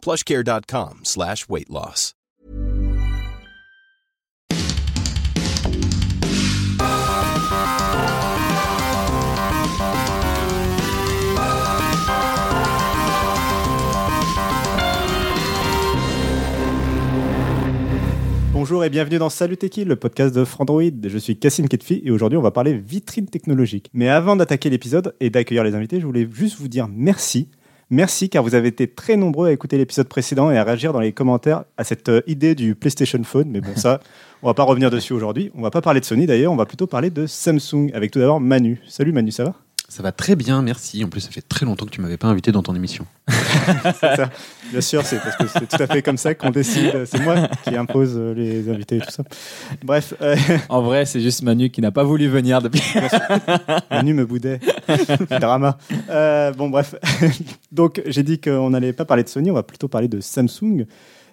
plushcare.com slash weight loss. Bonjour et bienvenue dans Salut Techie, le podcast de Frandroid. Je suis Cassim Ketfi et aujourd'hui on va parler vitrine technologique. Mais avant d'attaquer l'épisode et d'accueillir les invités, je voulais juste vous dire merci. Merci car vous avez été très nombreux à écouter l'épisode précédent et à réagir dans les commentaires à cette euh, idée du PlayStation Phone. Mais bon, ça, on va pas revenir dessus aujourd'hui. On va pas parler de Sony d'ailleurs, on va plutôt parler de Samsung avec tout d'abord Manu. Salut Manu, ça va? Ça va très bien, merci. En plus, ça fait très longtemps que tu m'avais pas invité dans ton émission. Ça. Bien sûr, c'est parce que c'est tout à fait comme ça qu'on décide. C'est moi qui impose euh, les invités et tout ça. Bref, euh, En vrai, c'est juste Manu qui n'a pas voulu venir depuis. Manu me boudait. Drama. Euh, bon, bref. Donc, j'ai dit qu'on n'allait pas parler de Sony, on va plutôt parler de Samsung.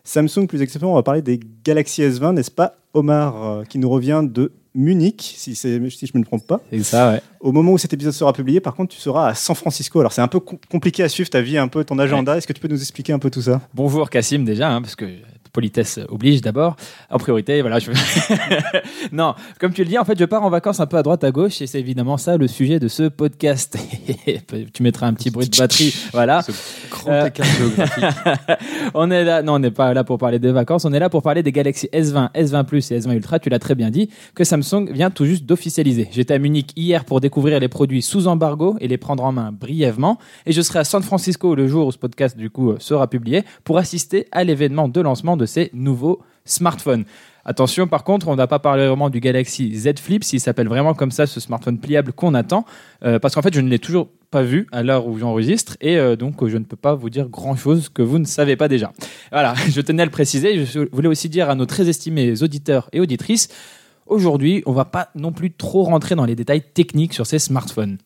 Samsung, plus exactement, on va parler des Galaxy S20, n'est-ce pas, Omar, qui nous revient de Munich, si, je ne me trompe pas. C'est ça, ouais. Au moment où cet épisode sera publié, par contre, tu seras à San Francisco. Alors, c'est un peu com- compliqué à suivre ta vie, un peu ton agenda. Est-ce que tu peux nous expliquer un peu tout ça? Bonjour Cassim déjà, hein, parce que politesse oblige d'abord. En priorité, voilà. Je... non, comme tu le dis, en fait, je pars en vacances un peu à droite à gauche, et c'est évidemment ça le sujet de ce podcast. tu mettras un petit bruit de batterie, voilà. Ce grand Euh, écart géographique. on est là, non, on n'est pas là pour parler des vacances, on est là pour parler des Galaxy S20, S20 Plus et S20 Ultra. Tu l'as très bien dit, que Samsung vient tout juste d'officialiser. J'étais à Munich hier pour découvrir les produits sous embargo et les prendre en main brièvement, et je serai à San Francisco le jour où ce podcast du coup euh, sera publié pour assister à l'événement de lancement de ces nouveaux smartphones. Attention, par contre, on n'a pas parlé vraiment du Galaxy Z Flip, s'il s'appelle vraiment comme ça, ce smartphone pliable qu'on attend, euh, parce qu'en fait, je ne l'ai toujours pas vu à l'heure où j'enregistre, et euh, donc je ne peux pas vous dire grand-chose que vous ne savez pas déjà. Voilà, je tenais à le préciser. Je voulais aussi dire à nos très estimés auditeurs et auditrices, aujourd'hui, on va pas non plus trop rentrer dans les détails techniques sur ces smartphones.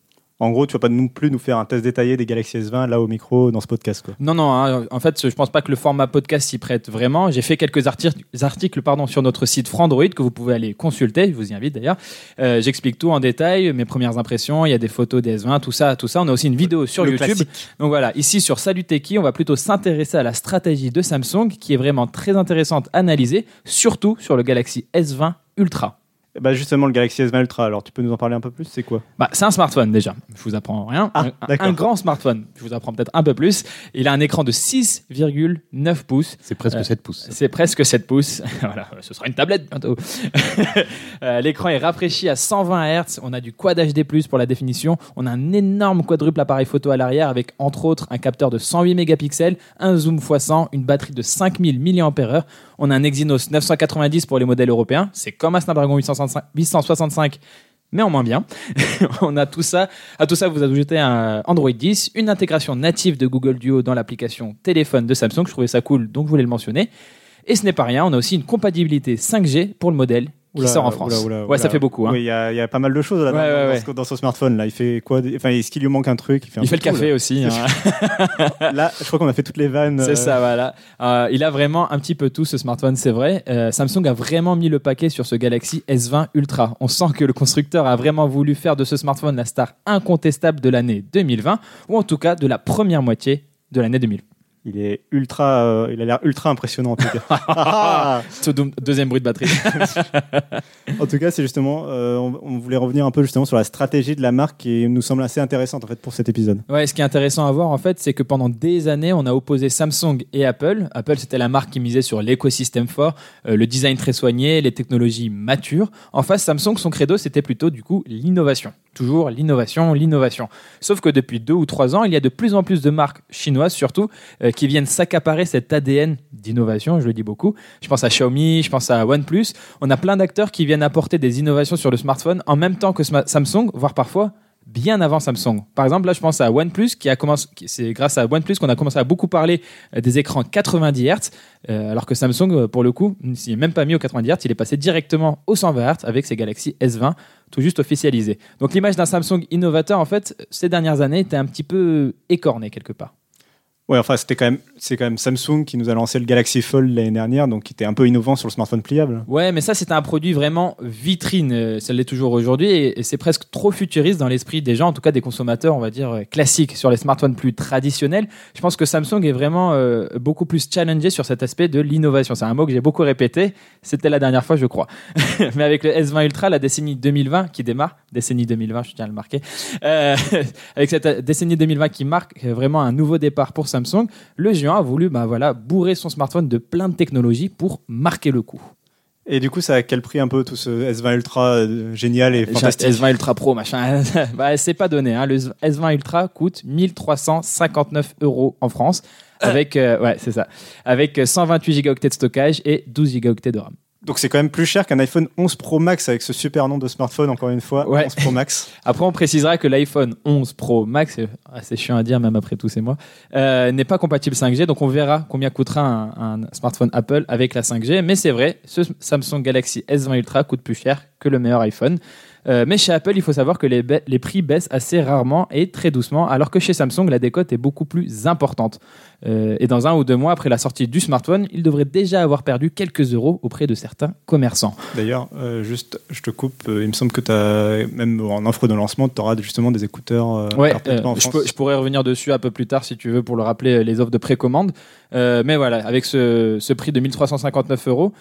En gros, tu vas pas non plus nous faire un test détaillé des Galaxy S20 là au micro dans ce podcast. Quoi. Non, non, hein, en fait, je pense pas que le format podcast s'y prête vraiment. J'ai fait quelques articles, articles pardon, sur notre site Frandroid que vous pouvez aller consulter, je vous y invite d'ailleurs. Euh, J'explique tout en détail, mes premières impressions, il y a des photos des S20, tout ça, tout ça. On a aussi une vidéo sur Le YouTube. classique. Donc voilà, ici sur Salut Techie, on va plutôt s'intéresser à la stratégie de Samsung qui est vraiment très intéressante à analyser, surtout sur le Galaxy S20 Ultra. Bah justement, le Galaxy S20 Ultra, alors tu peux nous en parler un peu plus? C'est quoi? Bah, c'est un smartphone déjà, je vous apprends rien. Ah, un, d'accord. un grand smartphone, je vous apprends peut-être un peu plus. Il a un écran de 6,9 pouces. C'est presque Euh, 7 pouces. C'est presque 7 pouces. voilà, ce sera une tablette bientôt. Euh, L'écran est rafraîchi à 120 Hz. On a du Quad HD+, pour la définition. On a un énorme quadruple appareil photo à l'arrière avec, entre autres, un capteur de 108 mégapixels, un zoom x100, une batterie de 5000 mAh. On a un Exynos 990 pour les modèles européens. C'est comme un Snapdragon 865 865 mais en moins bien. on a tout ça. À tout ça, vous ajoutez un Android 10, une intégration native de Google Duo dans l'application téléphone de Samsung. Je trouvais ça cool, donc je voulais le mentionner. Et ce n'est pas rien, on a aussi une compatibilité 5G pour le modèle qui Oula, sort en France. oula, oula, ouais, ça fait beaucoup. Hein. Oui, il y, a il y a pas mal de choses là, Ouais, dans, ouais, dans ouais. ce- dans son smartphone. Là. Il fait quoi Enfin, est-ce qu'il lui manque un truc? Fait un Il fait le café aussi. hein. Là. Je crois qu'on a fait toutes les vannes. C'est euh, ça, voilà. Euh, il a vraiment un petit peu tout ce smartphone, c'est vrai. Euh, Samsung a vraiment mis le paquet sur ce Galaxy S20 Ultra. On sent que le constructeur a vraiment voulu faire de ce smartphone la star incontestable de l'année 2020, ou en tout cas de la première moitié de l'année 2000. Il est ultra. euh, il a l'air ultra impressionnant en tout cas. Deuxième bruit de batterie. en tout cas, c'est justement. euh, on, on voulait revenir un peu justement sur la stratégie de la marque qui nous semble assez intéressante en fait pour cet épisode. Ouais, ce qui est intéressant à voir en fait, c'est que pendant des années, on a opposé Samsung et Apple. Apple, c'était la marque qui misait sur l'écosystème fort, euh, le design très soigné, les technologies matures. En face, Samsung, son credo, c'était plutôt du coup l'innovation. Toujours l'innovation, l'innovation. Sauf que depuis deux ou trois ans, il y a de plus en plus de marques chinoises surtout euh, qui viennent s'accaparer cet ADN d'innovation, je le dis beaucoup. Je pense à Xiaomi, je pense à OnePlus. On a plein d'acteurs qui viennent apporter des innovations sur le smartphone en même temps que Samsung, voire parfois bien avant Samsung. Par exemple, là, je pense à OnePlus, qui a commencé, c'est grâce à OnePlus qu'on a commencé à beaucoup parler euh, des écrans 90 Hz, euh, alors que Samsung, euh, pour le coup, il s'y est même pas mis au 90 Hz, il est passé directement au 120 Hz avec ses Galaxy S20, tout juste officialisé. Donc l'image d'un Samsung innovateur, en fait, ces dernières années, était un petit peu écornée quelque part. Ouais, enfin, c'était quand même, c'est quand même Samsung qui nous a lancé le Galaxy Fold l'année dernière, donc qui était un peu innovant sur le smartphone pliable. Ouais, mais ça, c'était un produit vraiment vitrine. euh, Ça l'est toujours aujourd'hui et, c'est presque trop futuriste dans l'esprit des gens, en tout cas des consommateurs, on va dire, euh, classiques sur les smartphones plus traditionnels. Je pense que Samsung est vraiment euh, beaucoup plus challengé sur cet aspect de l'innovation. C'est un mot que j'ai beaucoup répété. C'était la dernière fois, je crois. mais avec le S20 Ultra, la décennie 2020 qui démarre, décennie 2020, je tiens à le marquer, avec cette décennie 2020 qui marque vraiment un nouveau départ pour Samsung, le géant a voulu bah, voilà, bourrer son smartphone de plein de technologies pour marquer le coup. Et du coup, ça a quel prix un peu tout ce S20 Ultra euh, génial et fantastique S20 Ultra Pro, machin. bah, c'est pas donné. Hein. Le S20 Ultra coûte 1359 euros en France. Avec, euh, ouais, c'est ça. Avec 128 gigaoctets de stockage et 12 gigaoctets de RAM. Donc c'est quand même plus cher qu'un iPhone 11 Pro Max avec ce super nom de smartphone, encore une fois, Ouais. 11 Pro Max. Après, on précisera que l'iPhone 11 Pro Max, c'est assez chiant à dire même après tous ces mois, euh, n'est pas compatible 5G. Donc, on verra combien coûtera un, un smartphone Apple avec la 5G. Mais c'est vrai, ce Samsung Galaxy S20 Ultra coûte plus cher que le meilleur iPhone. Euh, mais chez Apple, il faut savoir que les, prix baissent assez rarement et très doucement, alors que chez Samsung, la décote est beaucoup plus importante. Euh, et dans un ou deux mois après la sortie du smartphone, il devrait déjà avoir perdu quelques euros auprès de certains commerçants. D'ailleurs, euh, juste, je te coupe, il me semble que tu as, même en offre de lancement, tu auras justement des écouteurs Ouais, en je, peux- je pourrais revenir dessus un peu plus tard si tu veux pour le rappeler les offres de précommande. Mais voilà, avec ce, ce prix de 1359 euros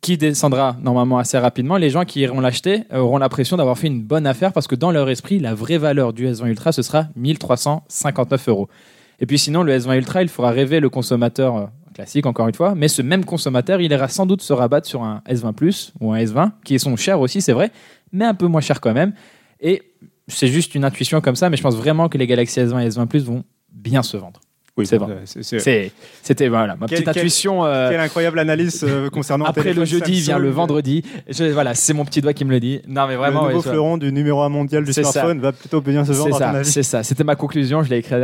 qui descendra normalement assez rapidement, les gens qui iront l'acheter auront l'impression d'avoir fait une bonne affaire parce que dans leur esprit, la vraie valeur du S20 Ultra, ce sera 1359 euros. Et puis sinon, le S20 Ultra, il fera rêver le consommateur euh, classique, encore une fois, mais ce même consommateur, il ira sans doute se rabattre sur un S20 Plus ou un S20, qui sont chers aussi, c'est vrai, mais un peu moins chers quand même. Et c'est juste une intuition comme ça, mais je pense vraiment que les Galaxy S20 et S20 Plus vont bien se vendre. Oui, c'est vrai. C'était voilà, ma petite intuition. euh, Quelle incroyable analyse euh, concernant après le jeudi vient le vendredi. Je- voilà, c'est mon petit doigt qui me le dit. Non, mais vraiment. le nouveau fleuron du numéro 1 mondial du ça. smartphone va plutôt bien se vendre c'est ça. C'était ma conclusion, je l'ai écrit.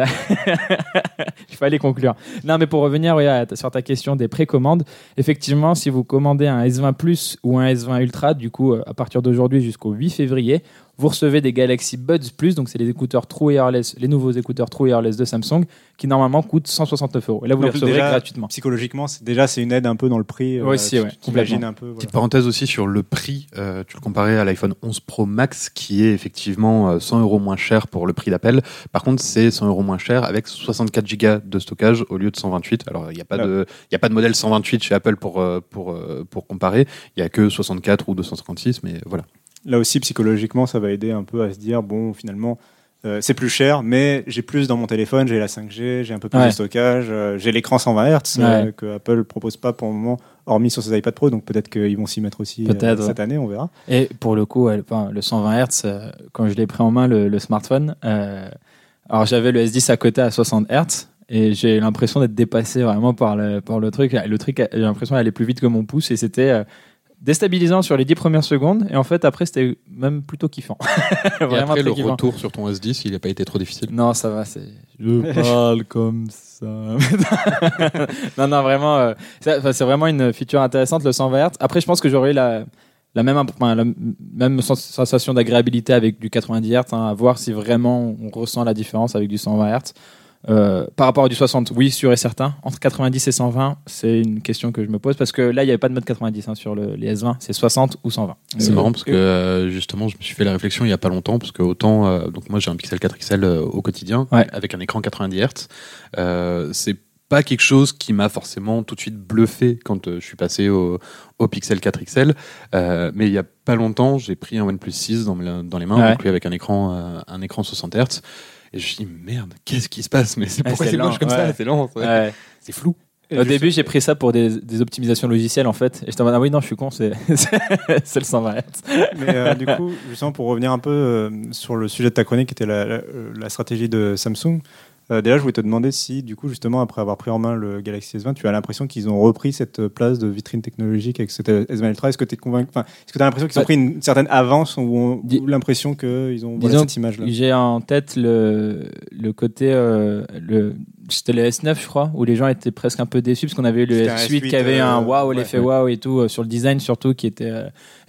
Il fallait conclure. Non, mais pour revenir oui, sur ta question des précommandes, effectivement, si vous commandez un S20 Plus ou un S20 Ultra, du coup, euh, à partir d'aujourd'hui jusqu'au 8 février, vous recevez des Galaxy Buds Plus, donc c'est les écouteurs True Wireless, les nouveaux écouteurs True Wireless de Samsung, qui normalement coûtent 169 euros. Et là, vous Donc, les recevrez déjà, gratuitement. Psychologiquement, déjà c'est une aide un peu dans le prix. euh, Aussi, tu- ouais, tu t'imagines complètement. un peu. voilà. Petite parenthèse aussi sur le prix, euh, tu le comparais à l'iPhone 11 Pro Max qui est effectivement euh, 100 euros moins cher pour le prix d'appel. Par contre, c'est 100 euros moins cher avec 64 Go de stockage au lieu de 128. Alors, il n'y a, pas de- il y a pas de modèle 128 chez Apple pour, euh, pour, euh, pour comparer. Il n'y a que 64 ou 256, mais voilà. Là aussi, psychologiquement, ça va aider un peu à se dire bon, finalement, euh, c'est plus cher, mais j'ai plus dans mon téléphone, j'ai la 5G, j'ai un peu plus Ouais. de stockage, euh, j'ai l'écran 120 Hz euh, Ouais. que Apple propose pas pour le moment, hormis sur ses iPad Pro, donc peut-être qu'ils vont s'y mettre aussi cette année, on verra. Et pour le coup, ouais, enfin, le 120 Hz, quand je l'ai pris en main, le, le smartphone, alors j'avais le S10 à côté à 60 Hz. Et j'ai l'impression d'être dépassé vraiment par le, par le truc. Le truc, j'ai l'impression d'aller plus vite que mon pouce et c'était déstabilisant sur les 10 premières secondes. Et en fait, après, c'était même plutôt kiffant. Et vraiment après, très le kiffant. retour sur ton S10, il n'a pas été trop difficile? Non, ça va, c'est. Je parle comme ça. non, non, vraiment, euh, c'est vraiment une feature intéressante, le 120 Hz. Après, je pense que j'aurais eu la, la, même, imp- enfin, la même sens- sensation d'agréabilité avec du 90 Hz, hein, à voir si vraiment on ressent la différence avec du 120 Hz. Euh, par rapport à du 60, oui, sûr et certain. Entre 90 et 120, c'est une question que je me pose parce que là, il n'y avait pas de mode 90 hein, sur le, les S20, c'est 60 ou 120. C'est Euh, marrant parce que euh, justement, je me suis fait la réflexion il y a pas longtemps parce que autant donc moi j'ai un Pixel 4 XL euh, au quotidien Ouais. avec un écran 90 Hz. C'est pas quelque chose qui m'a forcément tout de suite bluffé quand je suis passé au, au Pixel 4 XL. Euh, mais il y a pas longtemps, j'ai pris un OnePlus 6 dans, les mains, Ouais. donc lui avec un écran euh, un écran 60 Hz. Et je me suis dit merde, qu'est-ce qui se passe? Mais c'est Ouais, pourquoi c'est moche comme ouais. ça C'est lent, c'est- Ouais. c'est flou. Et Au début, sais- j'ai pris ça pour des, des optimisations logicielles en fait. Et j'étais en mode, ah oui, non, je suis con, c'est le 120 Hz. Mais euh, du coup, justement, pour revenir un peu euh, sur le sujet de ta chronique, qui était la, la- euh, la stratégie de Samsung, Euh, Déjà, je voulais te demander si, du coup, justement, après avoir pris en main le Galaxy S20, tu as l'impression qu'ils ont repris cette place de vitrine technologique avec cet S20 Ultra. Est-ce que tu es convaincu enfin, Est-ce que tu as l'impression qu'ils ont Bah, pris une certaine avance ou, l'impression qu'ils ont voilà, cette image-là? J'ai en tête le, le côté. euh, le, c'était le S9, je crois, où les gens étaient presque un peu déçus parce qu'on avait eu le C'était un S8 S8, qui avait un euh, waouh, ouais, l'effet ouais. waouh et tout, euh, sur le design surtout, qui était.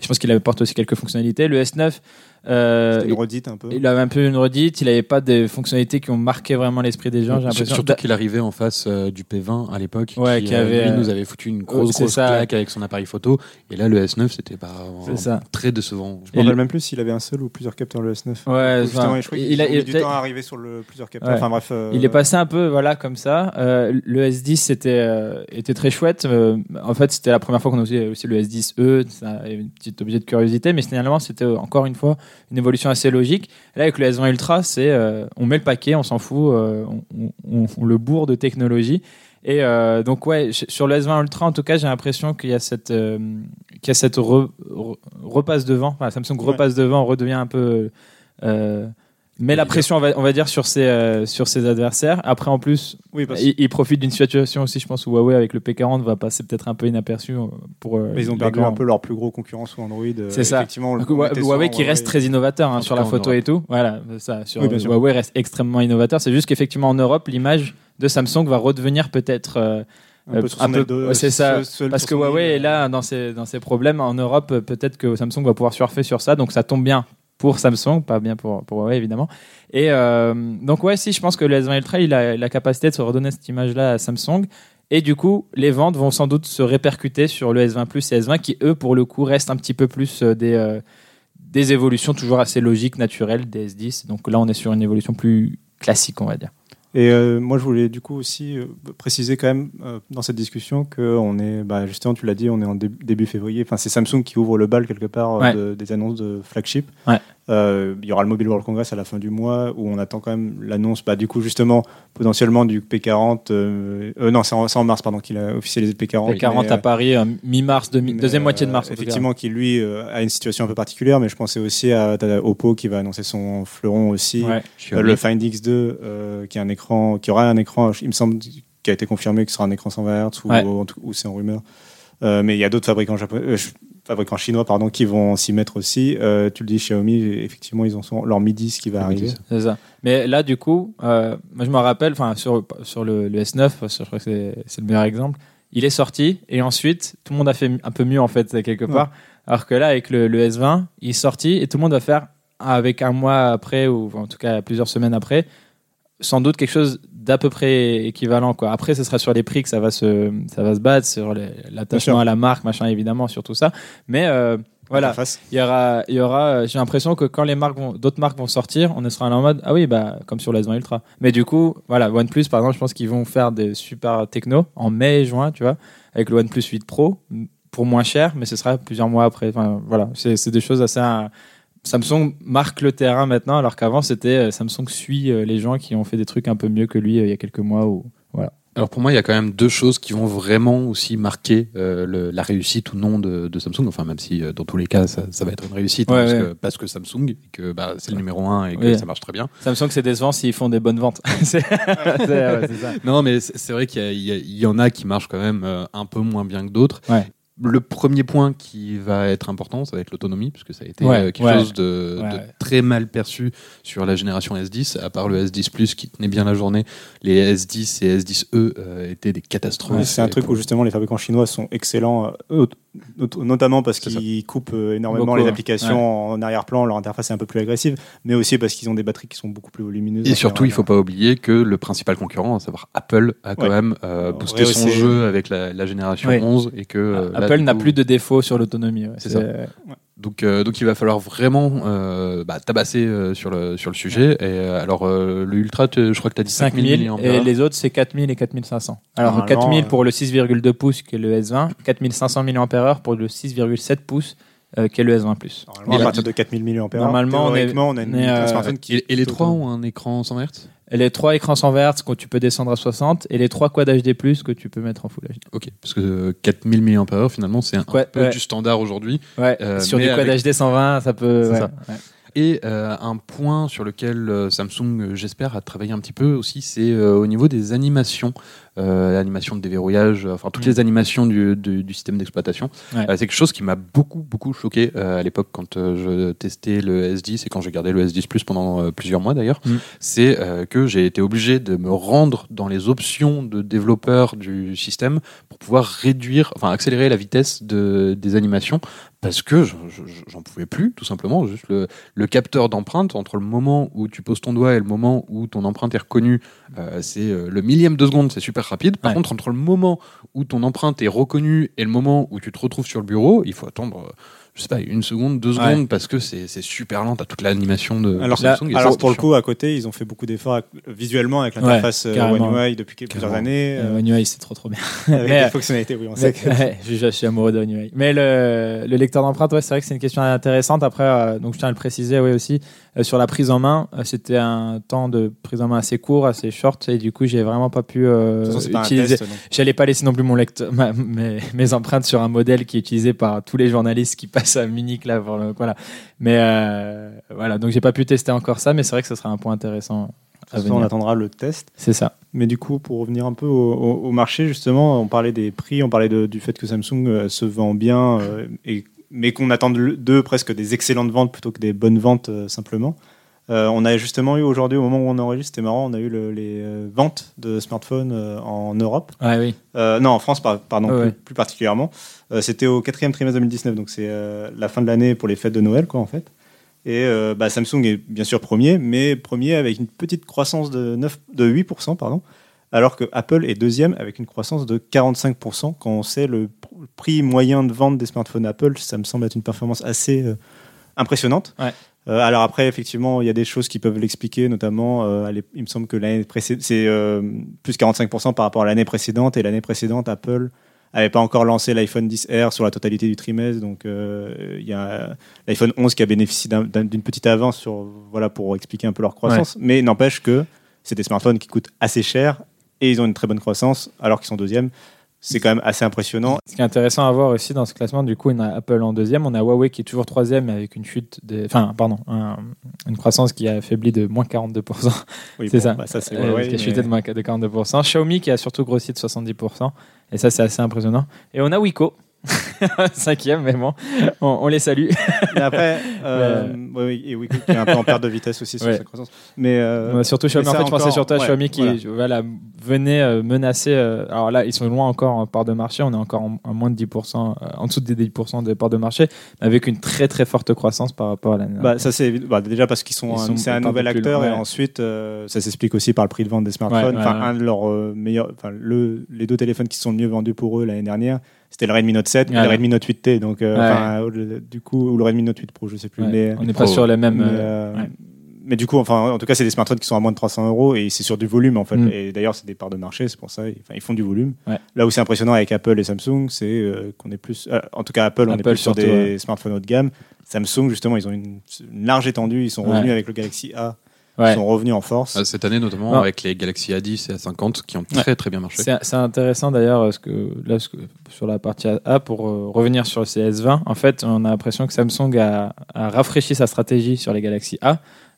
je pense qu'il apporte aussi quelques fonctionnalités. Le S9. Euh, C'était une redite un peu. il avait un peu une redite, il n'avait pas des fonctionnalités qui ont marqué vraiment l'esprit des gens, j'ai. Surtout qu'il arrivait en face euh, du P20 à l'époque, Ouais, qui, qui euh, avait, lui, euh, nous avait foutu une grosse, c'est grosse ça. claque avec son appareil photo. Et là, le S9, c'était pas C'est ça. très décevant. Je me rappelle même plus s'il avait un seul ou plusieurs capteurs le S9. Ouais, Ou justement, enfin, je crois il a- il- du temps à arriver sur le plusieurs capteurs. Ouais. Enfin bref. euh, Il est passé un peu voilà comme ça. Euh, le S10 c'était euh, était très chouette. Euh, en fait, c'était la première fois qu'on a aussi, aussi le S10e. Ça a une petite objet de curiosité, mais finalement c'était encore une fois une évolution assez logique. Là, avec le S20 Ultra, c'est euh, on met le paquet, on s'en fout, euh, on, on- on le bourre de technologie. Et euh, donc ouais, sur le S20 Ultra, en tout cas, j'ai l'impression qu'il y a cette qu'il y a cette re- re- repasse devant. Enfin, Samsung Ouais. repasse devant, redevient un peu met la pression, on va, on va dire, sur ses, euh, sur ses adversaires. Après, en plus, Oui, parce il, il profite d'une situation aussi, je pense, où Huawei, avec le P40, va passer peut-être un peu inaperçu euh, pour. euh, Mais ils ont perdu un peu leur plus gros concurrent sous Android. C'est ça. Effectivement, le Huawei qui reste très innovateur hein, sur la photo Europe. et tout. Voilà, ça. Sur, Oui. Huawei reste extrêmement innovateur. C'est juste qu'effectivement, en Europe, l'image de Samsung va redevenir peut-être. euh, un peu sur un peu- de- c'est ça. seul- parce que Huawei est là dans ses, dans ses problèmes. En Europe, peut-être que Samsung va pouvoir surfer sur ça. Donc ça tombe bien pour Samsung, pas bien pour, pour Huawei évidemment. Et euh, donc ouais, si je pense que le S20 Ultra, il a la capacité de se redonner cette image-là à Samsung. Et du coup, les ventes vont sans doute se répercuter sur le S20 Plus et S20 qui, eux, pour le coup, restent un petit peu plus euh, des, euh, des évolutions toujours assez logiques, naturelles des S10. Donc là, on est sur une évolution plus classique, on va dire. Et euh, moi, je voulais du coup aussi euh, préciser quand même euh, dans cette discussion que on est, bah, justement, tu l'as dit, on est en dé- début février. Enfin, c'est Samsung qui ouvre le bal quelque part euh, Ouais. de- des annonces de flagship. Ouais. Euh, il y aura le Mobile World Congress à la fin du mois où on attend quand même l'annonce, bah, du coup, justement, potentiellement du P40. euh, euh, non, c'est en, mars, pardon, qu'il a officialisé le P40. P40 mais, à Paris, euh, mi-mars, demi- deuxième moitié de mars. Effectivement, qui lui euh, a une situation un peu particulière, mais je pensais aussi à, à Oppo qui va annoncer son fleuron aussi. Ouais. Euh, le Find X2 euh, qui, a un écran, qui aura un écran, il me semble, qui a été confirmé que ce sera un écran 120 Hz ou, Ouais. ou, en tout- ou c'est en rumeur. Euh, mais il y a d'autres fabricants, japonais, euh, fabricants chinois pardon, qui vont s'y mettre aussi. Euh, tu le dis, Xiaomi, effectivement, ils ont son- leur Mi 10 qui va Mi 10. arriver. C'est ça. Mais là, du coup, euh, moi, je me rappelle, enfin, sur, sur le, le S9, parce que je crois que c'est, c'est le meilleur exemple, il est sorti et ensuite, tout le monde a fait un peu mieux, en fait, quelque part. Alors que là, avec le, le S20, il est sorti et tout le monde va faire, avec un mois après, ou en tout cas plusieurs semaines après, sans doute quelque chose d'à peu près équivalent. Quoi. Après, ce sera sur les prix que ça va se, ça va se battre, sur l'attachement à la marque, machin, évidemment, sur tout ça. Mais euh, voilà, il y aura, il y aura euh, j'ai l'impression que quand les marques vont, d'autres marques vont sortir, on sera en mode, ah oui, bah, comme sur la S20 Ultra. Mais du coup, voilà, OnePlus, par exemple, je pense qu'ils vont faire des super techno en mai et juin, tu vois, avec le OnePlus 8 Pro, pour moins cher, mais ce sera plusieurs mois après. Enfin, voilà, c'est, des choses assez, Samsung marque le terrain maintenant, alors qu'avant, c'était euh, Samsung suit euh, les gens qui ont fait des trucs un peu mieux que lui euh, il y a quelques mois ou, voilà. Alors pour moi, il y a quand même deux choses qui vont vraiment aussi marquer euh, le- la réussite ou non de, de Samsung. Enfin, même si euh, dans tous les cas, ça, ça va être une réussite hein, Ouais, parce. Que, parce que Samsung, et que bah, c'est le numéro un et que Oui. ça marche très bien. Samsung, c'est décevant s'ils font des bonnes ventes. c'est, ouais, ça. Non, mais c'est vrai qu'il y, a- il y en a qui marchent quand même euh, un peu moins bien que d'autres. Le premier point qui va être important, ça va être l'autonomie, puisque ça a été Ouais, euh, quelque ouais. chose de, Ouais, de ouais. très mal perçu sur la génération S10, à part le S10 Plus qui tenait bien la journée. Les S10 et S10e euh, étaient des catastrophes. Ouais, c'est un truc pour- où justement les fabricants chinois sont excellents, euh, not- notamment parce qu'ils coupent euh, énormément Beaucoup, les ouais. applications en arrière-plan, leur interface est un peu plus agressive, mais aussi parce qu'ils ont des batteries qui sont beaucoup plus volumineuses. Et surtout, il général. faut pas oublier que le principal concurrent, à savoir Apple, a quand Ouais. même euh, Ouais, boosté son jeu avec la, la génération Oui. 11 et que là, Apple n'a plus de défauts sur l'autonomie. ouais. C'est ça. Donc, euh, donc il va falloir vraiment euh, bah, tabasser euh, sur, le, sur le sujet. Et euh, alors, euh, le Ultra, tu- je crois que tu as dit 5000 5000 et les autres c'est 4000 et 4500. Alors Normalement, 4000 euh, pour le 6,2 pouces qui est le S20, 4500 mAh pour le 6,7 pouces euh, qui est le S20 Plus. Normalement, à partir de 4000 mAh, Normalement, on est- on a une, on est, un euh, smartphone qui Et, et les trois ont un écran 100 Hz les trois écrans 100 Hz que tu peux descendre à 60 et les trois quad HD+ que tu peux mettre en Full HD. Ok, parce que euh, 4000 mAh, finalement, c'est un Ouais, peu ouais. du standard aujourd'hui. Ouais, Euh, sur du quad avec- HD 120, ça peut ça. Et euh, un point sur lequel euh, Samsung, euh, j'espère, a travaillé un petit peu aussi, c'est euh, au niveau des animations, euh, l'animation de déverrouillage, euh, enfin toutes Mm. les animations du, du- du système d'exploitation. Ouais. Euh, c'est quelque chose qui m'a beaucoup, beaucoup choqué euh, à l'époque quand euh, je testais le S10 et quand j'ai gardé le S10 Plus pendant euh, plusieurs mois d'ailleurs. Mm. C'est euh, que j'ai été obligé de me rendre dans les options de développeur du système pour pouvoir réduire, enfin accélérer la vitesse de, des animations parce que je- je- j'en pouvais plus, tout simplement. Juste le, le capteur d'empreinte, entre le moment où tu poses ton doigt et le moment où ton empreinte est reconnue, euh, c'est euh, le millième de seconde, c'est super rapide. Par Ouais. contre, entre le moment où ton empreinte est reconnue et le moment où tu te retrouves sur le bureau, il faut attendre, euh, je sais pas, une seconde, deux Ouais. secondes, parce que c'est super lent à toute l'animation de, Alors, Samsung. alors pour le coup, à côté, ils ont fait beaucoup d'efforts visuellement avec l'interface euh, carrément. One UI depuis plusieurs Carrément. années, Euh, euh, One UI, c'est trop trop bien. avec mais- des fonctionnalités. Oui, on Mais- sait que- ouais, je, je suis amoureux de One UI. Mais le, le lecteur d'empreinte, ouais, c'est vrai que c'est une question intéressante. Après, euh, donc je tiens à le préciser, ouais, aussi euh, sur la prise en main, euh, c'était un temps de prise en main assez court, assez short, et du coup, j'ai vraiment pas pu euh, façon, utiliser. J'allais pas laisser non plus mon lecteur, ma- mes, mes empreintes sur un modèle qui est utilisé par tous les journalistes qui passent à Munich là. pour le- voilà. Mais euh, voilà, donc j'ai pas pu tester encore ça, mais c'est vrai que ce sera un point intéressant à on attendra le test. C'est ça. Mais du coup, pour revenir un peu au, au- au marché, justement, on parlait des prix, on parlait de- du fait que Samsung euh, se vend bien, euh, et, mais qu'on attend de- d'eux presque des excellentes ventes plutôt que des bonnes ventes euh, simplement. Euh, on a justement eu aujourd'hui, au moment où on enregistre, c'était marrant, on a eu le- les euh, ventes de smartphones euh, en Europe. Ouais, oui. Non, en France, par- pardon, plus, ouais. plus particulièrement. C'était au quatrième trimestre 2019, donc c'est la fin de l'année pour les fêtes de Noël, quoi, en fait. Et bah, Samsung est bien sûr premier, mais premier avec une petite croissance de, 9, de 8%, pardon, alors que Apple est deuxième avec une croissance de 45%. Quand on sait le pr- prix moyen de vente des smartphones Apple, ça me semble être une performance assez euh, impressionnante. Ouais. Euh, alors après, effectivement, il y a des choses qui peuvent l'expliquer, notamment, euh, il me semble que l'année précédente, c'est plus 45% par rapport à l'année précédente, et l'année précédente, Apple avait pas encore lancé l'iPhone 10R sur la totalité du trimestre, donc il y a l'iPhone 11 qui a bénéficié d'un- d'un- d'une petite avance sur, voilà, pour expliquer un peu leur croissance, mais n'empêche que c'est des smartphones qui coûtent assez cher, et ils ont une très bonne croissance, alors qu'ils sont deuxième. C'est quand même assez impressionnant. Ce qui est intéressant à voir aussi dans ce classement, du coup, on a Apple en deuxième, on a Huawei qui est toujours troisième mais avec une chute de, enfin, pardon, un- une croissance qui a affaibli de moins 42%. Oui, C'est bon, ça. bah, ça c'est Euh, Huawei, qui a mais- chuté de moins de 42%. Xiaomi qui a surtout grossi de 70%. Et ça, c'est assez impressionnant. Et on a Wiko. Cinquième, mais bon, on, on les salue. Mais après, euh, oui, oui, et Wiko qui est un peu en perte de vitesse aussi sur Ouais. sa croissance. Mais euh, Ouais, surtout Xiaomi, en fait, je pensais surtout à ouais, Xiaomi qui voilà. voilà, venait euh, menacer. euh, alors là, ils sont loin encore en part de marché. On est encore en, en moins de 10%, euh, en dessous des 10% de part de marché, avec une très très forte croissance par rapport à l'année Bah, ça c'est. Bah, déjà parce qu'ils sont, c'est un nouvel acteur et ouais. ensuite euh, ça s'explique aussi par le prix de vente des smartphones. Ouais, enfin ouais, un de leurs meilleurs, enfin le, les deux téléphones qui sont le mieux vendus pour eux l'année dernière, c'était le Redmi Note 7 et Ouais. le Redmi Note 8T. Donc euh, enfin, le- du coup ou le Redmi Note 8 Pro, je sais plus. Ouais, Mais, on n'est pas sur les mêmes. mais, euh, euh, ouais. mais du coup, enfin en tout cas c'est des smartphones qui sont à moins de 300 euros et c'est sur du volume en fait. Mm. Et d'ailleurs c'est des parts de marché, c'est pour ça. Enfin, ils font du volume. Ouais. Là où c'est impressionnant avec Apple et Samsung, c'est euh, qu'on est plus, euh, en tout cas Apple, on est plus sur des ouais. smartphones haut de gamme. Samsung, justement, ils ont une, une large étendue. Ils sont Ouais. revenus avec le Galaxy A. Ouais. Sont revenus en force. Euh, Cette année, notamment Non. avec les Galaxy A10 et A50 qui ont très très bien marché. C'est intéressant d'ailleurs euh, ce que là ce que- sur la partie A pour euh, revenir sur le CS20. En fait, on a l'impression que Samsung a, a rafraîchi sa stratégie sur les Galaxy A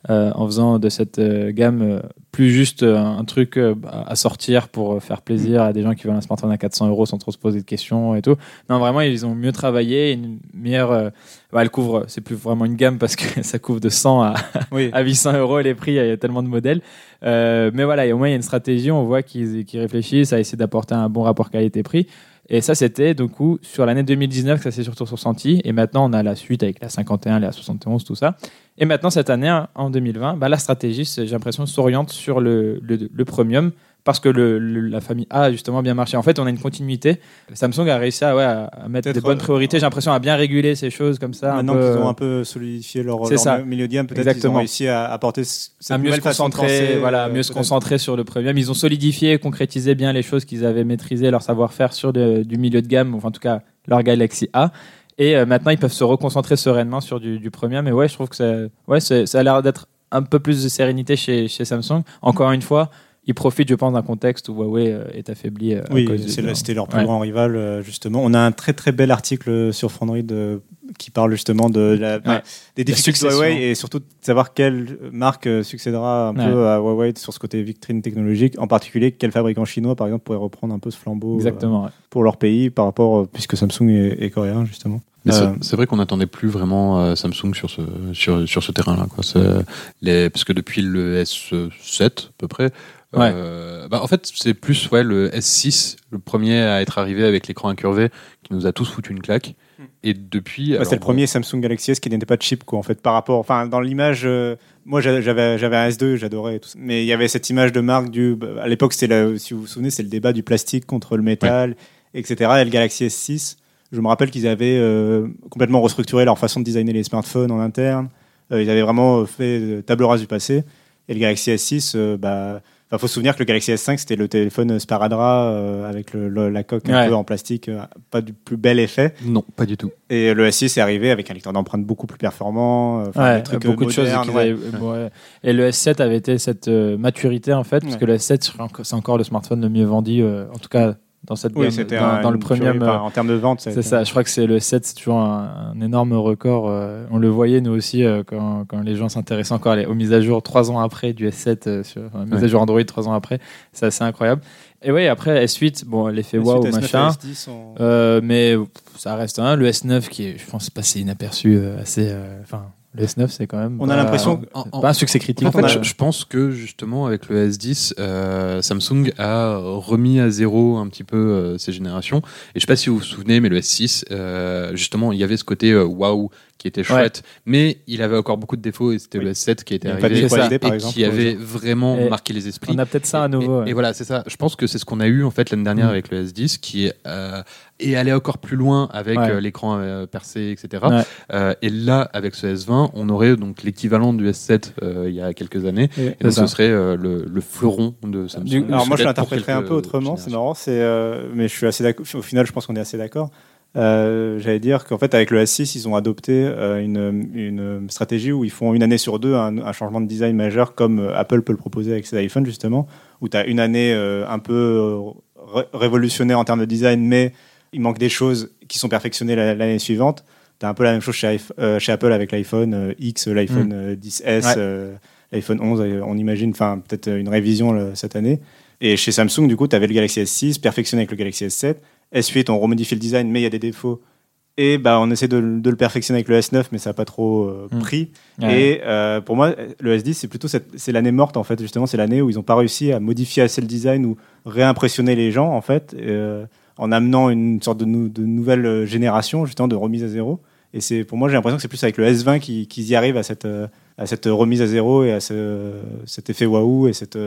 euh, en faisant de cette euh, gamme euh, plus juste euh, un truc euh, à sortir pour euh, faire plaisir à des gens qui veulent un smartphone à 400 euros sans trop se poser de questions et tout. Non, vraiment, ils ont mieux travaillé, une meilleure. bah, elle couvre, c'est plus vraiment une gamme parce que ça couvre de 100 à, Oui. à 800 euros les prix, il y a tellement de modèles. Euh, mais voilà, et au moins il y a une stratégie, on voit qu'ils qu'ils réfléchissent à essayer d'apporter un bon rapport qualité-prix. Et ça, c'était du coup sur l'année 2019 que ça s'est surtout ressenti. Et maintenant, on a la suite avec la 51, la 71, tout ça. Et maintenant, cette année, en 2020, bah, la stratégie, j'ai l'impression, s'oriente sur le, le premium parce que le, le- la famille A a justement bien marché. En fait, on a une continuité. Samsung a réussi à, ouais, à à mettre des bonnes euh, priorités. J'ai l'impression à bien réguler ces choses comme ça. Maintenant peu, qu'ils ont euh, un peu solidifié leur, leur ça. milieu de gamme, peut-être qu'ils ont réussi à apporter cette à mieux se concentrer, penser, voilà, euh, mieux se concentrer sur le premium. Ils ont solidifié, concrétisé bien les choses qu'ils avaient maîtrisé leur savoir-faire sur de- du milieu de gamme, enfin en tout cas leur Galaxy A. Et euh, maintenant, ils peuvent se reconcentrer sereinement sur du, du premium. Et ouais, je trouve que ça, ouais, ça a l'air d'être un peu plus de sérénité chez, chez Samsung. Encore une fois, ils profitent, je pense, d'un contexte où Huawei euh, est affaibli. euh, à Oui, c'était leur plus Ouais. grand rival, euh, justement. On a un très très bel article sur Frandroid qui parle justement de la, Ouais. des difficultés de. Huawei et surtout de savoir quelle marque succédera un Ouais. peu à Huawei sur ce côté vitrine technologique, en particulier quel fabricant chinois par exemple pourrait reprendre un peu ce flambeau euh, Exactement. ouais. pour leur pays par rapport, puisque Samsung est, est coréen justement. Mais c'est- Euh, c'est vrai qu'on n'attendait plus vraiment euh, Samsung sur ce, sur, sur ce terrain-là. Parce que depuis le S7, à peu près, Ouais. euh, bah, en fait, c'est plus ouais, le S6, le premier à être arrivé avec l'écran incurvé, qui nous a tous foutu une claque. Et depuis. Bah, c'est le premier Samsung Galaxy S qui n'était pas chip, quoi, en fait, par rapport. Enfin, dans l'image, euh, moi j'a- j'avais j'avais un S2, j'adorais, et tout ça. mais il y avait cette image de marque du. bah, À l'époque, c'était, la- si vous vous souvenez, c'est le débat du plastique contre le métal, etc. Et le Galaxy S6, je me rappelle qu'ils avaient euh, complètement restructuré leur façon de designer les smartphones en interne. Euh, ils avaient vraiment fait euh, table rase du passé. Et le Galaxy S6, euh, bah. Enfin, faut se souvenir que le Galaxy S5 c'était le téléphone sparadrap euh, avec le- le- la coque un peu en plastique, euh, pas du plus bel effet. Non, pas du tout. Et le S6 est arrivé avec un lecteur d'empreintes beaucoup plus performant, euh, enfin, Ouais, des trucs beaucoup euh, de choses. modernes, ouais. avaient- ouais. Et le S7 avait été cette euh, maturité en fait, parce que le S7 c'est encore- c'est encore le smartphone le mieux vendu, euh, en tout cas dans cette Oui, gamme, dans, un- dans le tuerie, enfin, en termes de vente. C'est ça, je crois que c'est le S7, c'est toujours un, un énorme record. euh, on le voyait nous aussi euh, quand, quand les gens s'intéressaient encore aux mises à jour trois ans après du S7, euh, sur, enfin, mise Ouais. à jour Android trois ans après. C'est assez incroyable. Et oui, après S8, bon, l'effet waouh, machin. Euh, mais ça reste un. Le S9 qui est, je pense, passé inaperçu euh, assez. euh, le S9 c'est quand même. On a pas- l'impression En- en- Pas un succès critique. En fait, on a- je, je pense que justement avec le S10, euh, Samsung a remis à zéro un petit peu euh, ces générations. Et je sais pas si vous vous souvenez, mais le S6, euh, justement, il y avait ce côté euh, waouh qui était chouette, mais il avait encore beaucoup de défauts et c'était Oui. le S7 qui était arrivé et, exemple, qui avait vraiment Et marqué les esprits. on a peut-être ça à nouveau. Et, ouais. et voilà, c'est ça. Je pense que c'est ce qu'on a eu en fait l'année dernière Mm. avec le S10, qui est euh, et aller encore plus loin avec Ouais. euh, l'écran euh, percé, etc. Ouais. Euh, et là, avec ce S20, on aurait donc l'équivalent du S7 euh, il y a quelques années. Et- Et donc, ça. ce serait euh, le, le fleuron de Samsung. Du- Alors moi, je l'interpréterais un peu autrement. C'est marrant, c'est, euh, mais je suis assez d'accord. Au final, je pense qu'on est assez d'accord. Euh, J'allais dire qu'en fait, avec le S6, ils ont adopté euh, une, une stratégie où ils font une année sur deux un, un changement de design majeur, comme euh, Apple peut le proposer avec ses iPhones justement, où tu as une année euh, un peu ré- révolutionnaire en termes de design, mais il manque des choses qui sont perfectionnées la- l'année suivante. Tu as un peu la même chose chez, Apple avec l'iPhone X, l'iPhone euh, 10S, Ouais. euh, l'iPhone 11, euh, on imagine, enfin peut-être une révision cette année. Et chez Samsung, du coup, tu avais le Galaxy S6 perfectionné avec le Galaxy S7. S8, on remodifie le design, mais il y a des défauts. Et bah, on essaie de, le- de le perfectionner avec le S9, mais ça n'a pas trop euh, Mm. pris. Ouais. Et euh, pour moi, le S10, c'est plutôt cette- c'est l'année morte, en fait. Justement, c'est l'année où ils n'ont pas réussi à modifier assez le design ou réimpressionner les gens, en fait, euh, en amenant une sorte de, nou- de nouvelle génération, justement, de remise à zéro. Et c'est pour moi, j'ai l'impression que c'est plus avec le S20 qu'ils y arrivent à cette, à cette remise à zéro et à ce, cet effet waouh et cette.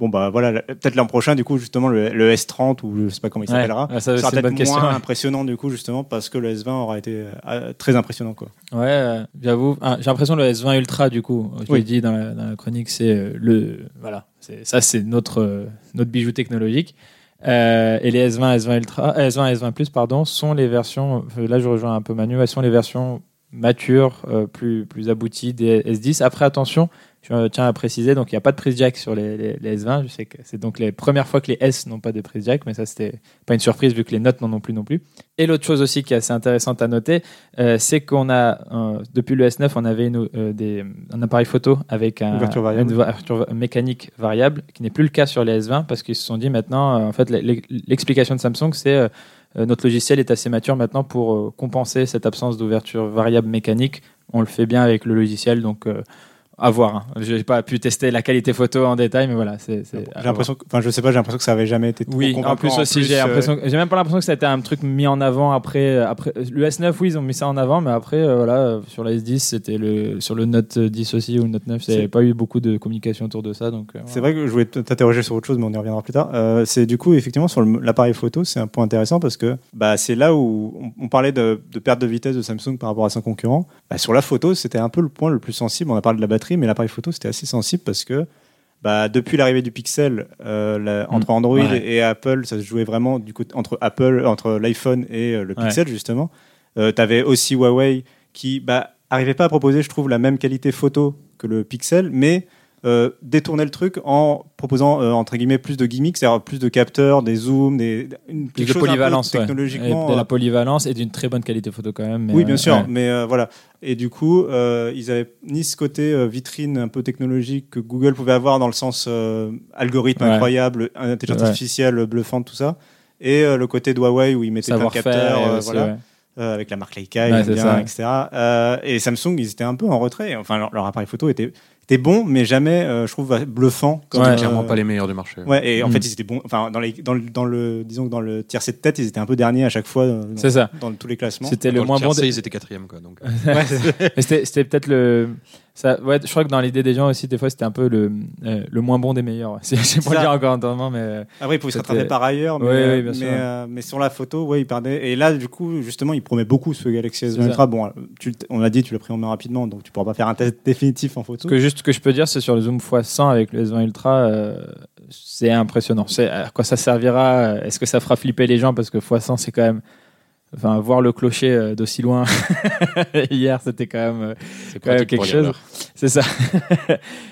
Bon, bah voilà, peut-être l'an prochain, du coup, justement, le, le S30 ou je sais pas comment il Ouais. s'appellera, Ouais, ça, sera peut-être question. moins impressionnant, du coup, justement, parce que le S20 aura été euh, très impressionnant, quoi. Ouais, euh, j'avoue. Ah, J'ai l'impression que le S20 Ultra, du coup, je Oui. l'ai dit dans la, dans la chronique, c'est euh, le. Voilà. c'est- Ça, c'est notre, notre bijou technologique. Et les S20, S20 Ultra, euh, S20 et S20 Plus, pardon, sont les versions. Là, je rejoins un peu Manu. Elles sont les versions matures, plus, plus abouties des S10. Après, attention, je euh, tiens à préciser, donc il n'y a pas de prise jack sur les, les- les S20. Je sais que c'est donc les premières fois que les S n'ont pas de prise jack, mais ça, c'était pas une surprise vu que les notes n'en ont plus non plus. Et l'autre chose aussi qui est assez intéressante à noter, euh, c'est qu'on a, euh, depuis le S9, on avait une, euh, des, un appareil photo avec un, Ouverture variable. une ouverture mécanique variable, qui n'est plus le cas sur les S20 parce qu'ils se sont dit maintenant, en fait, l'e- l'explication de Samsung, c'est notre logiciel est assez mature maintenant pour compenser cette absence d'ouverture variable mécanique. On le fait bien avec le logiciel, donc à voir. hein. Je n'ai pas pu tester la qualité photo en détail, mais voilà. c'est c'est à J'ai l'impression, que- enfin, je sais pas, j'ai l'impression que ça avait jamais été trop Oui, en plus aussi, j'ai euh, l'impression, que- j'ai même pas l'impression que ça a été un truc mis en avant après, après le S9, oui, ils ont mis ça en avant, mais après, euh, voilà, sur la S10, c'était le, sur le Note 10 aussi ou le Note 9, il n'y avait pas eu beaucoup de communication autour de ça, donc. euh, C'est vrai que je voulais t'interroger sur autre chose, mais on y reviendra plus tard. Euh, c'est du coup, effectivement, sur le- l'appareil photo, c'est un point intéressant parce que bah, c'est là où on, on parlait de, de perte de vitesse de Samsung par rapport à son concurrent. Bah, sur la photo, c'était un peu le point le plus sensible. On a parlé de la batterie, mais l'appareil photo, c'était assez sensible parce que bah, depuis l'arrivée du Pixel, euh, la- entre Android Ouais. et Apple, ça se jouait vraiment du coup, entre Apple, entre l'iPhone et euh, le Ouais. Pixel, justement. Euh, tu avais aussi Huawei qui bah, arrivait pas à proposer, je trouve, la même qualité photo que le Pixel, mais euh, détourner le truc en proposant euh, entre guillemets plus de gimmicks, c'est-à-dire plus de capteurs, des zooms, des une quelque de chose un peu polyvalence, ouais. technologiquement. Et de euh, la polyvalence et d'une très bonne qualité photo quand même. mais, oui, bien euh, sûr, ouais. mais euh, voilà. Et du coup, euh, ils avaient ni ce côté euh, vitrine un peu technologique que Google pouvait avoir dans le sens euh, algorithme Ouais. incroyable, intelligence artificielle bluffante, tout ça, et euh, le côté de Huawei où ils mettaient plein de capteurs, euh, voilà, euh, avec la marque Leica, Ouais, bien, etc. Euh, et Samsung, ils étaient un peu en retrait. Enfin, leur, leur appareil photo était, était bon, mais jamais, euh, je trouve, bluffant. Comme, Ouais. euh, clairement pas les meilleurs du marché. Ouais, et en Mm. fait, ils étaient bons. Enfin, dans, les, dans, le, dans le, disons que dans le tiercé de tête, ils étaient un peu derniers à chaque fois euh, dans, C'est ça. dans tous les classements. C'était le moins bon. tiercé, des- ils étaient quatrième quoi. Donc. Mais c'était c'était peut-être le. Ça, ouais, je crois que dans l'idée des gens aussi, des fois, c'était un peu le, euh, le moins bon des meilleurs. Je sais pas le dire encore entièrement, mais. euh, Après, il pouvait se rattraper par ailleurs, mais, Oui, oui, euh, bien mais, sûr. euh, mais sur la photo, ouais, il perdait. Et là, du coup, justement, il promet beaucoup ce Galaxy C'est S20 ça. Ultra. Bon, euh, tu, on l'a dit, tu l'as pris en main rapidement, donc tu pourras pas faire un test définitif en photo. Que juste que je peux dire, c'est sur le zoom x100 avec le S20 Ultra, euh, c'est impressionnant. C'est à quoi ça servira euh, Est-ce que ça fera flipper les gens parce que x100 c'est quand même, enfin voir le clocher euh, d'aussi loin hier, c'était quand même, quand quelque chose. C'est ça.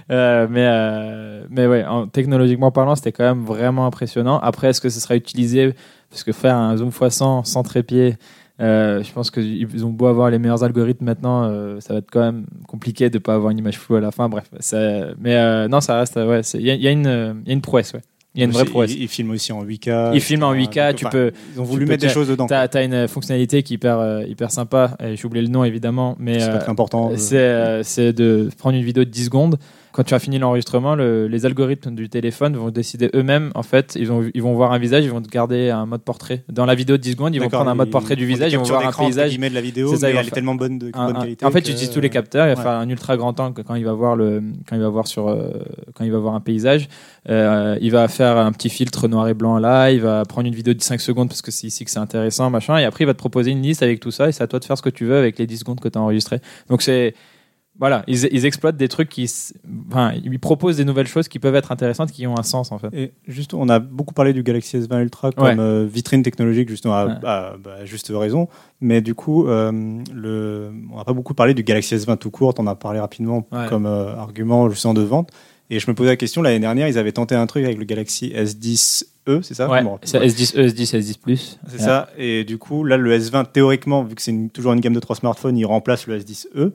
Euh, mais euh, mais ouais, en, technologiquement parlant, c'était quand même vraiment impressionnant. Après, est-ce que ce sera utilisé parce que faire un zoom x100 sans trépied, euh, je pense qu'ils ont beau avoir les meilleurs algorithmes maintenant, euh, ça va être quand même compliqué de pas avoir une image floue à la fin. Bref, ça- mais euh, non, ça reste ouais. Il y, a- il y il y a une prouesse, ouais. Il y a une vraie prouesse. Il, il filme aussi en 8K. Il filme en etc. 8K, Donc, tu enfin, peux- Ils ont voulu peux mettre des choses dedans. T'as as une fonctionnalité qui est hyper hyper sympa. J'ai oublié le nom évidemment, mais C'est pas très important. c'est c'est de prendre une vidéo de 10 secondes. Quand tu as fini l'enregistrement, le- les algorithmes du téléphone vont décider eux-mêmes. En fait, ils, vont, ils vont voir un visage, ils vont te garder un mode portrait. Dans la vidéo de 10 secondes, ils vont prendre un mode portrait du visage, ils vont voir un paysage. de la vidéo, ça, mais elle est tellement bonne de Un- bonne qualité. en fait, tu utilises tous les capteurs. Il va ouais. faire un ultra grand angle quand il va voir le, quand il va voir sur, euh, quand il va voir un paysage. Euh, il va faire un petit filtre noir et blanc là. Il va prendre une vidéo de 5 secondes parce que c'est ici que c'est intéressant, machin. Et après, il va te proposer une liste avec tout ça. Et c'est à toi de faire ce que tu veux avec les 10 secondes que tu as enregistrées. Donc c'est voilà, ils, ils exploitent des trucs qui, enfin, ils proposent des nouvelles choses qui peuvent être intéressantes, qui ont un sens en fait. Et juste, on a beaucoup parlé du Galaxy S20 Ultra comme Ouais. euh, vitrine technologique, justement, à, Ouais. à- bah, juste raison. Mais du coup, euh, le, on n'a pas beaucoup parlé du Galaxy S20 tout court. On a parlé rapidement Ouais. comme euh, argument justement de vente. Et je me posais la question l'année dernière, ils avaient tenté un truc avec le Galaxy S10e, c'est ça? Ouais, rappelle c'est pas. S10, E, S10, S10 Plus. C'est ça. Et du coup, là, le S20, théoriquement, vu que c'est toujours une gamme de trois smartphones, il remplace le S10e.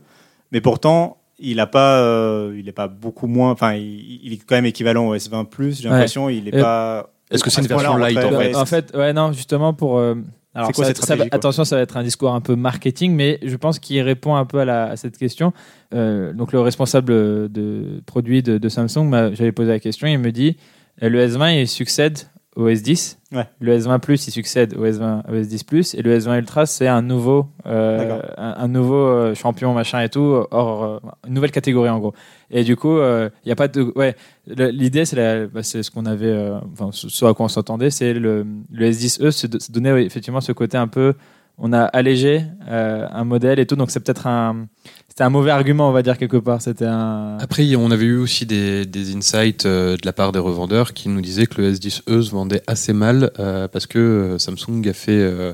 Mais pourtant, il n'a pas, euh, il est pas beaucoup moins. Enfin, il, il est quand même équivalent au S20 J'ai Ouais. l'impression, il est Et- pas. Est-ce que c'est une version light, en Ouais, fait en fait, ouais, non, justement pour. euh, alors C'est quoi ça- cette ça va- attention, ça va être un discours un peu marketing, mais je pense qu'il répond un peu à, la- à cette question. Euh, donc le responsable de produit de, de Samsung, j'avais posé la question, il me dit euh, le S20 il succède au S10, Ouais. le S20 Plus il succède au S20, au S10 Plus, et le S20 Ultra c'est un nouveau, euh, un, un nouveau euh, champion machin et tout, hors euh, une nouvelle catégorie en gros. Et du coup, il n'y a pas de. Ouais, l'idée, c'est bah, c'est ce qu'on avait. euh, enfin, ce, à quoi on s'entendait, c'est le, le S10e se, se donnait effectivement ce côté un peu. On a allégé euh, un modèle et tout, donc c'est peut-être un. C'était un mauvais argument, on va dire, quelque part. C'était un. Après, on avait eu aussi des, des insights euh, de la part des revendeurs qui nous disaient que le S10e se vendait assez mal euh, parce que euh, Samsung a fait, euh,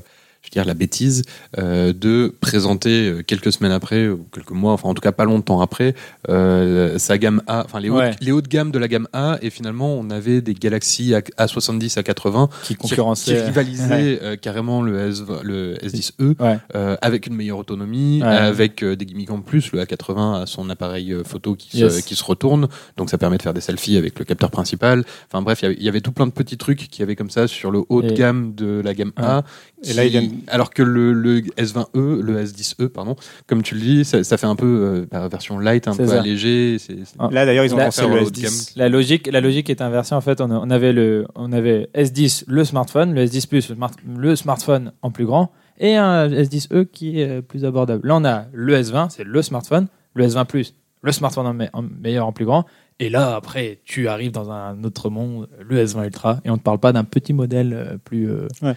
je veux dire, la bêtise euh, de présenter euh, quelques semaines après, ou quelques mois, enfin en tout cas pas longtemps après, euh, sa gamme A, enfin les, Ouais. les hautes gammes de la gamme A, et finalement on avait des Galaxy A- A70, A80 qui qui, qui rivalisaient euh, carrément le, S, le S10e Ouais. euh, avec une meilleure autonomie, avec des gimmicks en plus. Le A80 a son appareil photo qui, se, qui se retourne, donc ça permet de faire des selfies avec le capteur principal. Enfin bref, il y avait- il y, avait tout plein de petits trucs qui avaient comme ça sur le haut de Et- gamme de la gamme A. Et là, Alors que le, le S20e, le S10e, pardon, comme tu le dis, ça, ça fait un peu euh, la version light, un peu ça. Là, d'ailleurs, ils ont faire le le haut de S10. La logique, la logique est inversée. En fait, on, avait le, on avait S10, le smartphone, le S10 Plus, le, smart- le smartphone en plus grand, et un S10e qui est euh, plus abordable. Là, on a le S20, c'est le smartphone, le S20 Plus, le smartphone en, me- en meilleur, en plus grand. Et là, après, tu arrives dans un autre monde, le S20 Ultra, et on ne te parle pas d'un petit modèle euh, plus, euh, Ouais.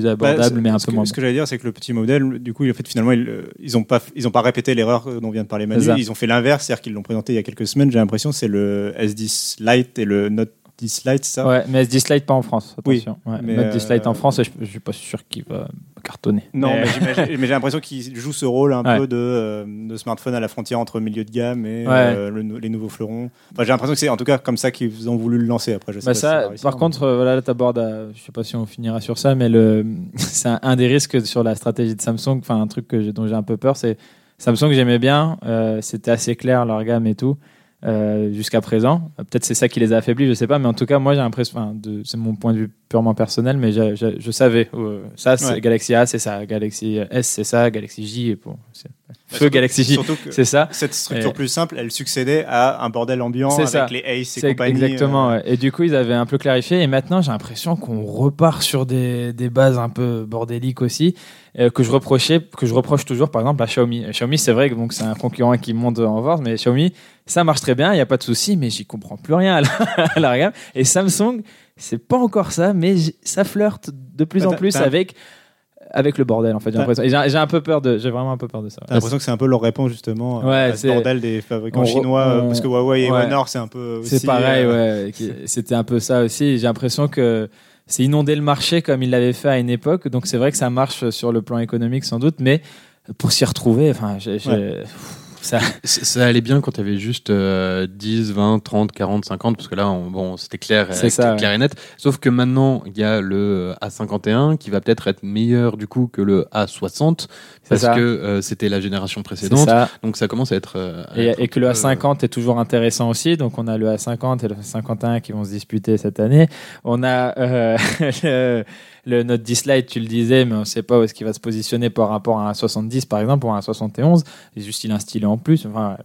Plus Bah, abordable, ce- mais un peu que, moins. Ce que j'allais dire, c'est que le petit modèle, du coup, en fait, finalement, ils, euh, ils ont pas, ils ont pas répété l'erreur dont vient de parler Manu. Ils ont fait l'inverse, c'est-à-dire qu'ils l'ont présenté il y a quelques semaines. J'ai l'impression c'est le S10 Lite et le Note S10 Lite, ça. Ouais, mais S10 Lite pas en France. Oui, Attention. Ouais, mais, Note 10 Lite en euh, France, je, je suis pas sûr qu'il va cartonner. Non, Mais- j'ai l'impression qu'il joue ce rôle un Ouais. peu de, euh, de smartphone à la frontière entre milieu de gamme et Ouais. euh, le les nouveaux fleurons. Enfin, j'ai l'impression que c'est en tout cas comme ça qu'ils ont voulu le lancer. Après, je sais Bah pas ça par mais- contre, voilà, là, t'abordes, à- je sais pas si on finira sur ça, mais le, c'est un, un des risques sur la stratégie de Samsung, enfin un truc que dont j'ai un peu peur, c'est Samsung j'aimais bien, euh, c'était assez clair leur gamme et tout. Euh, jusqu'à présent, peut-être c'est ça qui les a affaiblis, je sais pas, mais en tout cas moi j'ai l'impression, enfin, de- c'est mon point de vue purement personnel, mais je savais euh, ça, c'est Ouais. Galaxy A, c'est ça, Galaxy S, c'est ça, Galaxy J, et bon, c'est- Feu surtout- Galaxy J, Surtout que c'est ça. cette structure Et- plus simple, elle succédait à un bordel ambiant avec ça. les Ace et compagnie. exactement. euh, ouais. Et du coup, ils avaient un peu clarifié. Et maintenant, j'ai l'impression qu'on repart sur des, des bases un peu bordéliques aussi, euh, que je reprochais, que je reproche toujours, par exemple, à Xiaomi. Xiaomi, c'est vrai que donc c'est un concurrent qui monte en force, mais Xiaomi, ça marche très bien, il n'y a pas de souci, mais j'y comprends plus rien à la, à la gamme. Et Samsung, c'est pas encore ça, mais ça flirte de plus Bah, en t'as- plus t'as- avec avec le bordel en fait j'ai T'as- l'impression. J'ai un peu peur de j'ai vraiment un peu peur de ça J'ai l'impression que c'est un peu leur réponse justement Ouais, à ce c'est- bordel des fabricants on chinois, euh, on- parce que Huawei et ouais. Honor c'est un peu. C'est pareil, euh, ouais. C'était un peu ça aussi. J'ai l'impression que c'est inonder le marché comme il l'avait fait à une époque. Donc c'est vrai que ça marche sur le plan économique sans doute, mais pour s'y retrouver, enfin, j'ai- j'ai- pff, ça, Ça allait bien quand tu avais juste euh, 10, 20, 30, 40, 50, parce que là, on- bon, c'était clair, euh, ça, clair et net. Sauf que maintenant, il y a le A51 qui va peut-être être meilleur du coup que le A60, parce ça. que euh, c'était la génération précédente. ça. Donc ça commence à être. euh, à Et, être et que le peu, A50 est toujours intéressant aussi. Donc on a le A50 et le A51 qui vont se disputer cette année. On a euh, le, le Note 10 Lite, tu le disais, mais on ne sait pas où est-ce qu'il va se positionner par rapport à un 70 par exemple ou à un 71. Et juste il a un stylet en plus. Enfin,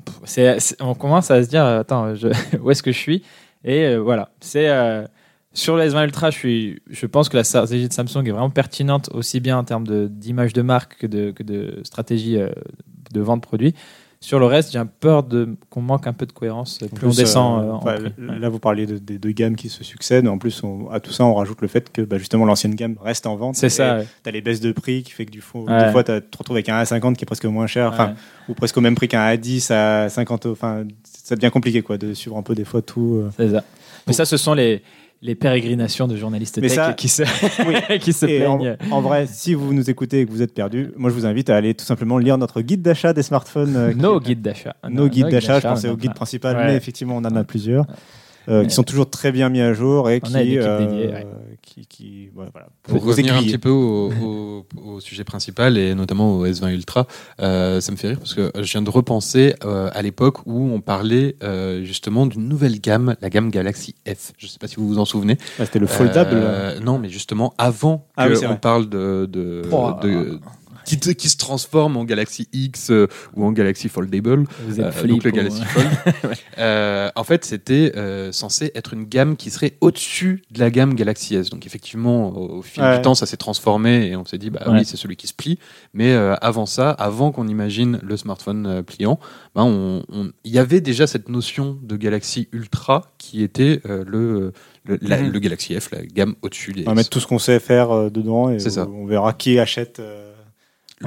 on commence à se dire attends, je- où est-ce que je suis? Et euh, voilà, c'est euh, sur le S20 Ultra, je, suis, je pense que la stratégie de Samsung est vraiment pertinente, aussi bien en termes d'image de, marque que de, que de stratégie euh, de vente produit. Sur le reste, j'ai peur de qu'on manque un peu de cohérence. En Plus on descend euh, euh, en. Là, vous parliez de- des deux gammes qui se succèdent. En plus, on- à tout ça, on rajoute le fait que bah, justement l'ancienne gamme reste en vente. C'est ça. ouais. Tu as les baisses de prix qui fait que du fond, Ouais. des fois, tu te retrouves avec un A50 qui est presque moins cher, Ouais. ou presque au même prix qu'un A10 à 50. Enfin, ça devient compliqué quoi, de suivre un peu des fois tout. euh. C'est ça. Mais ça, ce sont les, les pérégrinations de journalistes Mais tech ça- qui se, Oui. qui se en, plaignent. en vrai, si vous nous écoutez et que vous êtes perdu, moi je vous invite à aller tout simplement lire notre guide d'achat des smartphones. euh, Nos guides d'achat. nos guides d'achat, je pensais au guide principal, Ouais. mais effectivement on en a plusieurs. Euh, qui sont toujours très bien mis à jour et On a une qui, euh, dédiée, ouais. qui, qui- voilà, voilà, Pour revenir un petit peu au, au- au sujet principal et notamment au S20 Ultra, euh, ça me fait rire parce que je viens de repenser euh, à l'époque où on parlait euh, justement d'une nouvelle gamme, la gamme Galaxy F. Je ne sais pas si vous vous en souvenez. Ah, C'était le foldable. Euh, non, mais justement avant Ah qu'on parle de, de, Oh. de- qui, te- qui se transforme en Galaxy X euh, ou en Galaxy Foldable. Vous êtes Euh, donc le ou- Galaxy Fold. Euh, en fait, c'était euh, censé être une gamme qui serait au-dessus de la gamme Galaxy S. Donc effectivement, au, au fil Ouais. du temps, ça s'est transformé et on s'est dit, bah Ouais. oui, c'est celui qui se plie. Mais euh, avant ça, avant qu'on imagine le smartphone euh, pliant, on- on- il y avait déjà cette notion de Galaxy Ultra qui était euh, le, le, la- Mhm. le Galaxy F, la gamme au-dessus des On va mettre tout ce qu'on sait faire euh, dedans et ça. on verra qui achète. euh,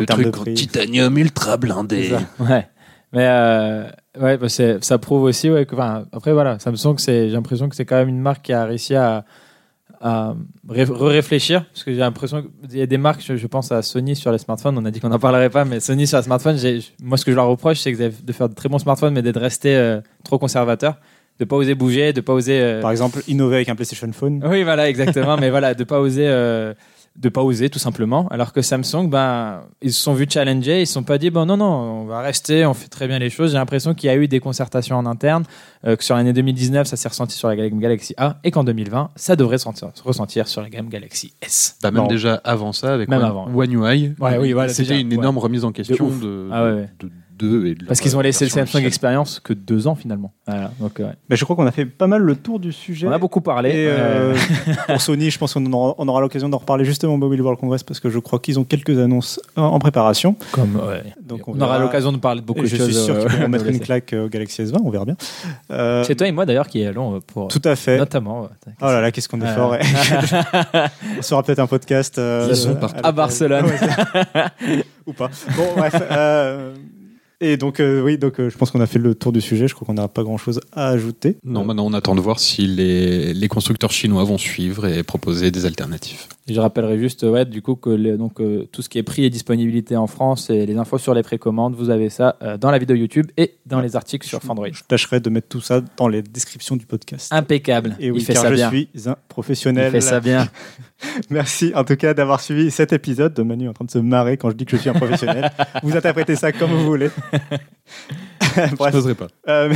le truc de en prix. titanium ultra blindé. Ouais. Mais euh, ouais, bah, ça prouve aussi. Ouais, que, après, voilà, Samsung, c'est- j'ai l'impression que c'est quand même une marque qui a réussi à, à ré- réfléchir Parce que j'ai l'impression qu'il y a des marques, je, je pense à Sony sur les smartphones, on a dit qu'on n'en parlerait pas, mais Sony sur les smartphones, moi, ce que je leur reproche, c'est que vous avez- de faire de très bons smartphones, mais d'être resté euh, trop conservateur, de pas oser bouger, de pas oser. euh, Par exemple, innover avec un PlayStation Phone. oui, voilà, exactement. mais voilà, de pas oser, euh, de pas oser tout simplement. Alors que Samsung, ben, ils se sont vus challenger, ils se sont pas dit bon non non, on va rester, on fait très bien les choses. J'ai l'impression qu'il y a eu des concertations en interne, euh, que sur l'année 2019, ça s'est ressenti sur la gamme Galaxy A, et qu'en 2020, ça devrait se ressentir, se ressentir sur la gamme Galaxy S. Bah, même déjà avant ça, avec Même One, avant. One UI, Ouais, oui, voilà, c'était déjà, une ouais. énorme remise en question ouf. de, Ah ouais. de, d'eux et de Parce qu'ils ont laissé le Samsung. Experience que deux ans finalement. Voilà, donc euh, ouais. Mais je crois qu'on a fait pas mal le tour du sujet. on a beaucoup parlé. Et euh, euh, pour Sony, je pense qu'on aura, on aura l'occasion d'en reparler justement au Mobile World Congress parce que je crois qu'ils ont quelques annonces en, en préparation. comme ouais. Donc on, on, aura l'occasion de parler de beaucoup Et de je choses. suis sûr euh, qu'ils vont mettre une claque au Galaxy S20, on verra bien. Euh, C'est toi et moi d'ailleurs qui allons euh, pour tout à fait. notamment. Oh là là, qu'est-ce qu'on est Ouais. fort. on sera peut-être un podcast. euh, Ils sont euh, partout. la- À Barcelone. Ou pas. Bon, bref. euh, Et donc, euh, oui, donc euh, je pense qu'on a fait le tour du sujet. Je crois qu'on n'a pas grand-chose à ajouter. Non, maintenant on attend de voir si les constructeurs chinois vont suivre et proposer des alternatives. Et je rappellerai juste, ouais, du coup, que le- donc, euh, tout ce qui est prix et disponibilité en France et les infos sur les précommandes, vous avez ça euh, dans la vidéo YouTube et dans les articles sur Fandroid. Je tâcherai de mettre tout ça dans les descriptions du podcast. Impeccable. Et oui, Il fait car ça je bien. suis un Il professionnel. fait ça bien. Merci en tout cas d'avoir suivi cet épisode. De Manu est en train de se marrer quand je dis que je suis un professionnel. vous interprétez ça comme vous voulez. Bref. Je n'oserais pas. Euh,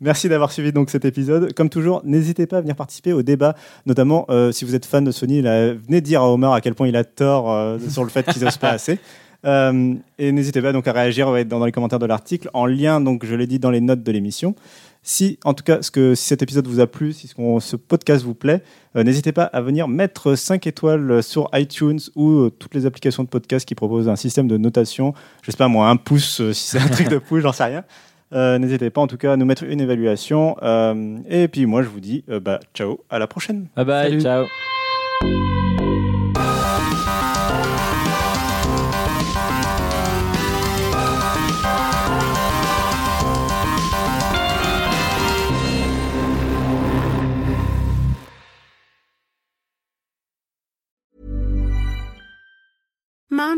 merci d'avoir suivi donc cet épisode. Comme toujours, n'hésitez pas à venir participer au débat, notamment euh, si vous êtes fan de Sony, là, venez dire à Homer à quel point il a tort euh, sur le fait qu'ils n'osent pas assez. Euh, et n'hésitez pas donc à réagir ouais, dans, dans les commentaires de l'article, en lien, donc je l'ai dit dans les notes de l'émission. Si, en tout cas, ce que, si cet épisode vous a plu, si ce, podcast vous plaît, euh, n'hésitez pas à venir mettre 5 étoiles sur iTunes ou euh, toutes les applications de podcast qui proposent un système de notation. Je sais pas moi, un pouce, euh, si c'est un truc de pouce, j'en sais rien. Euh, N'hésitez pas en tout cas à nous mettre une évaluation. Euh, et puis moi, je vous dis euh, bah, ciao, à la prochaine. Bye bye. Salut. Ciao.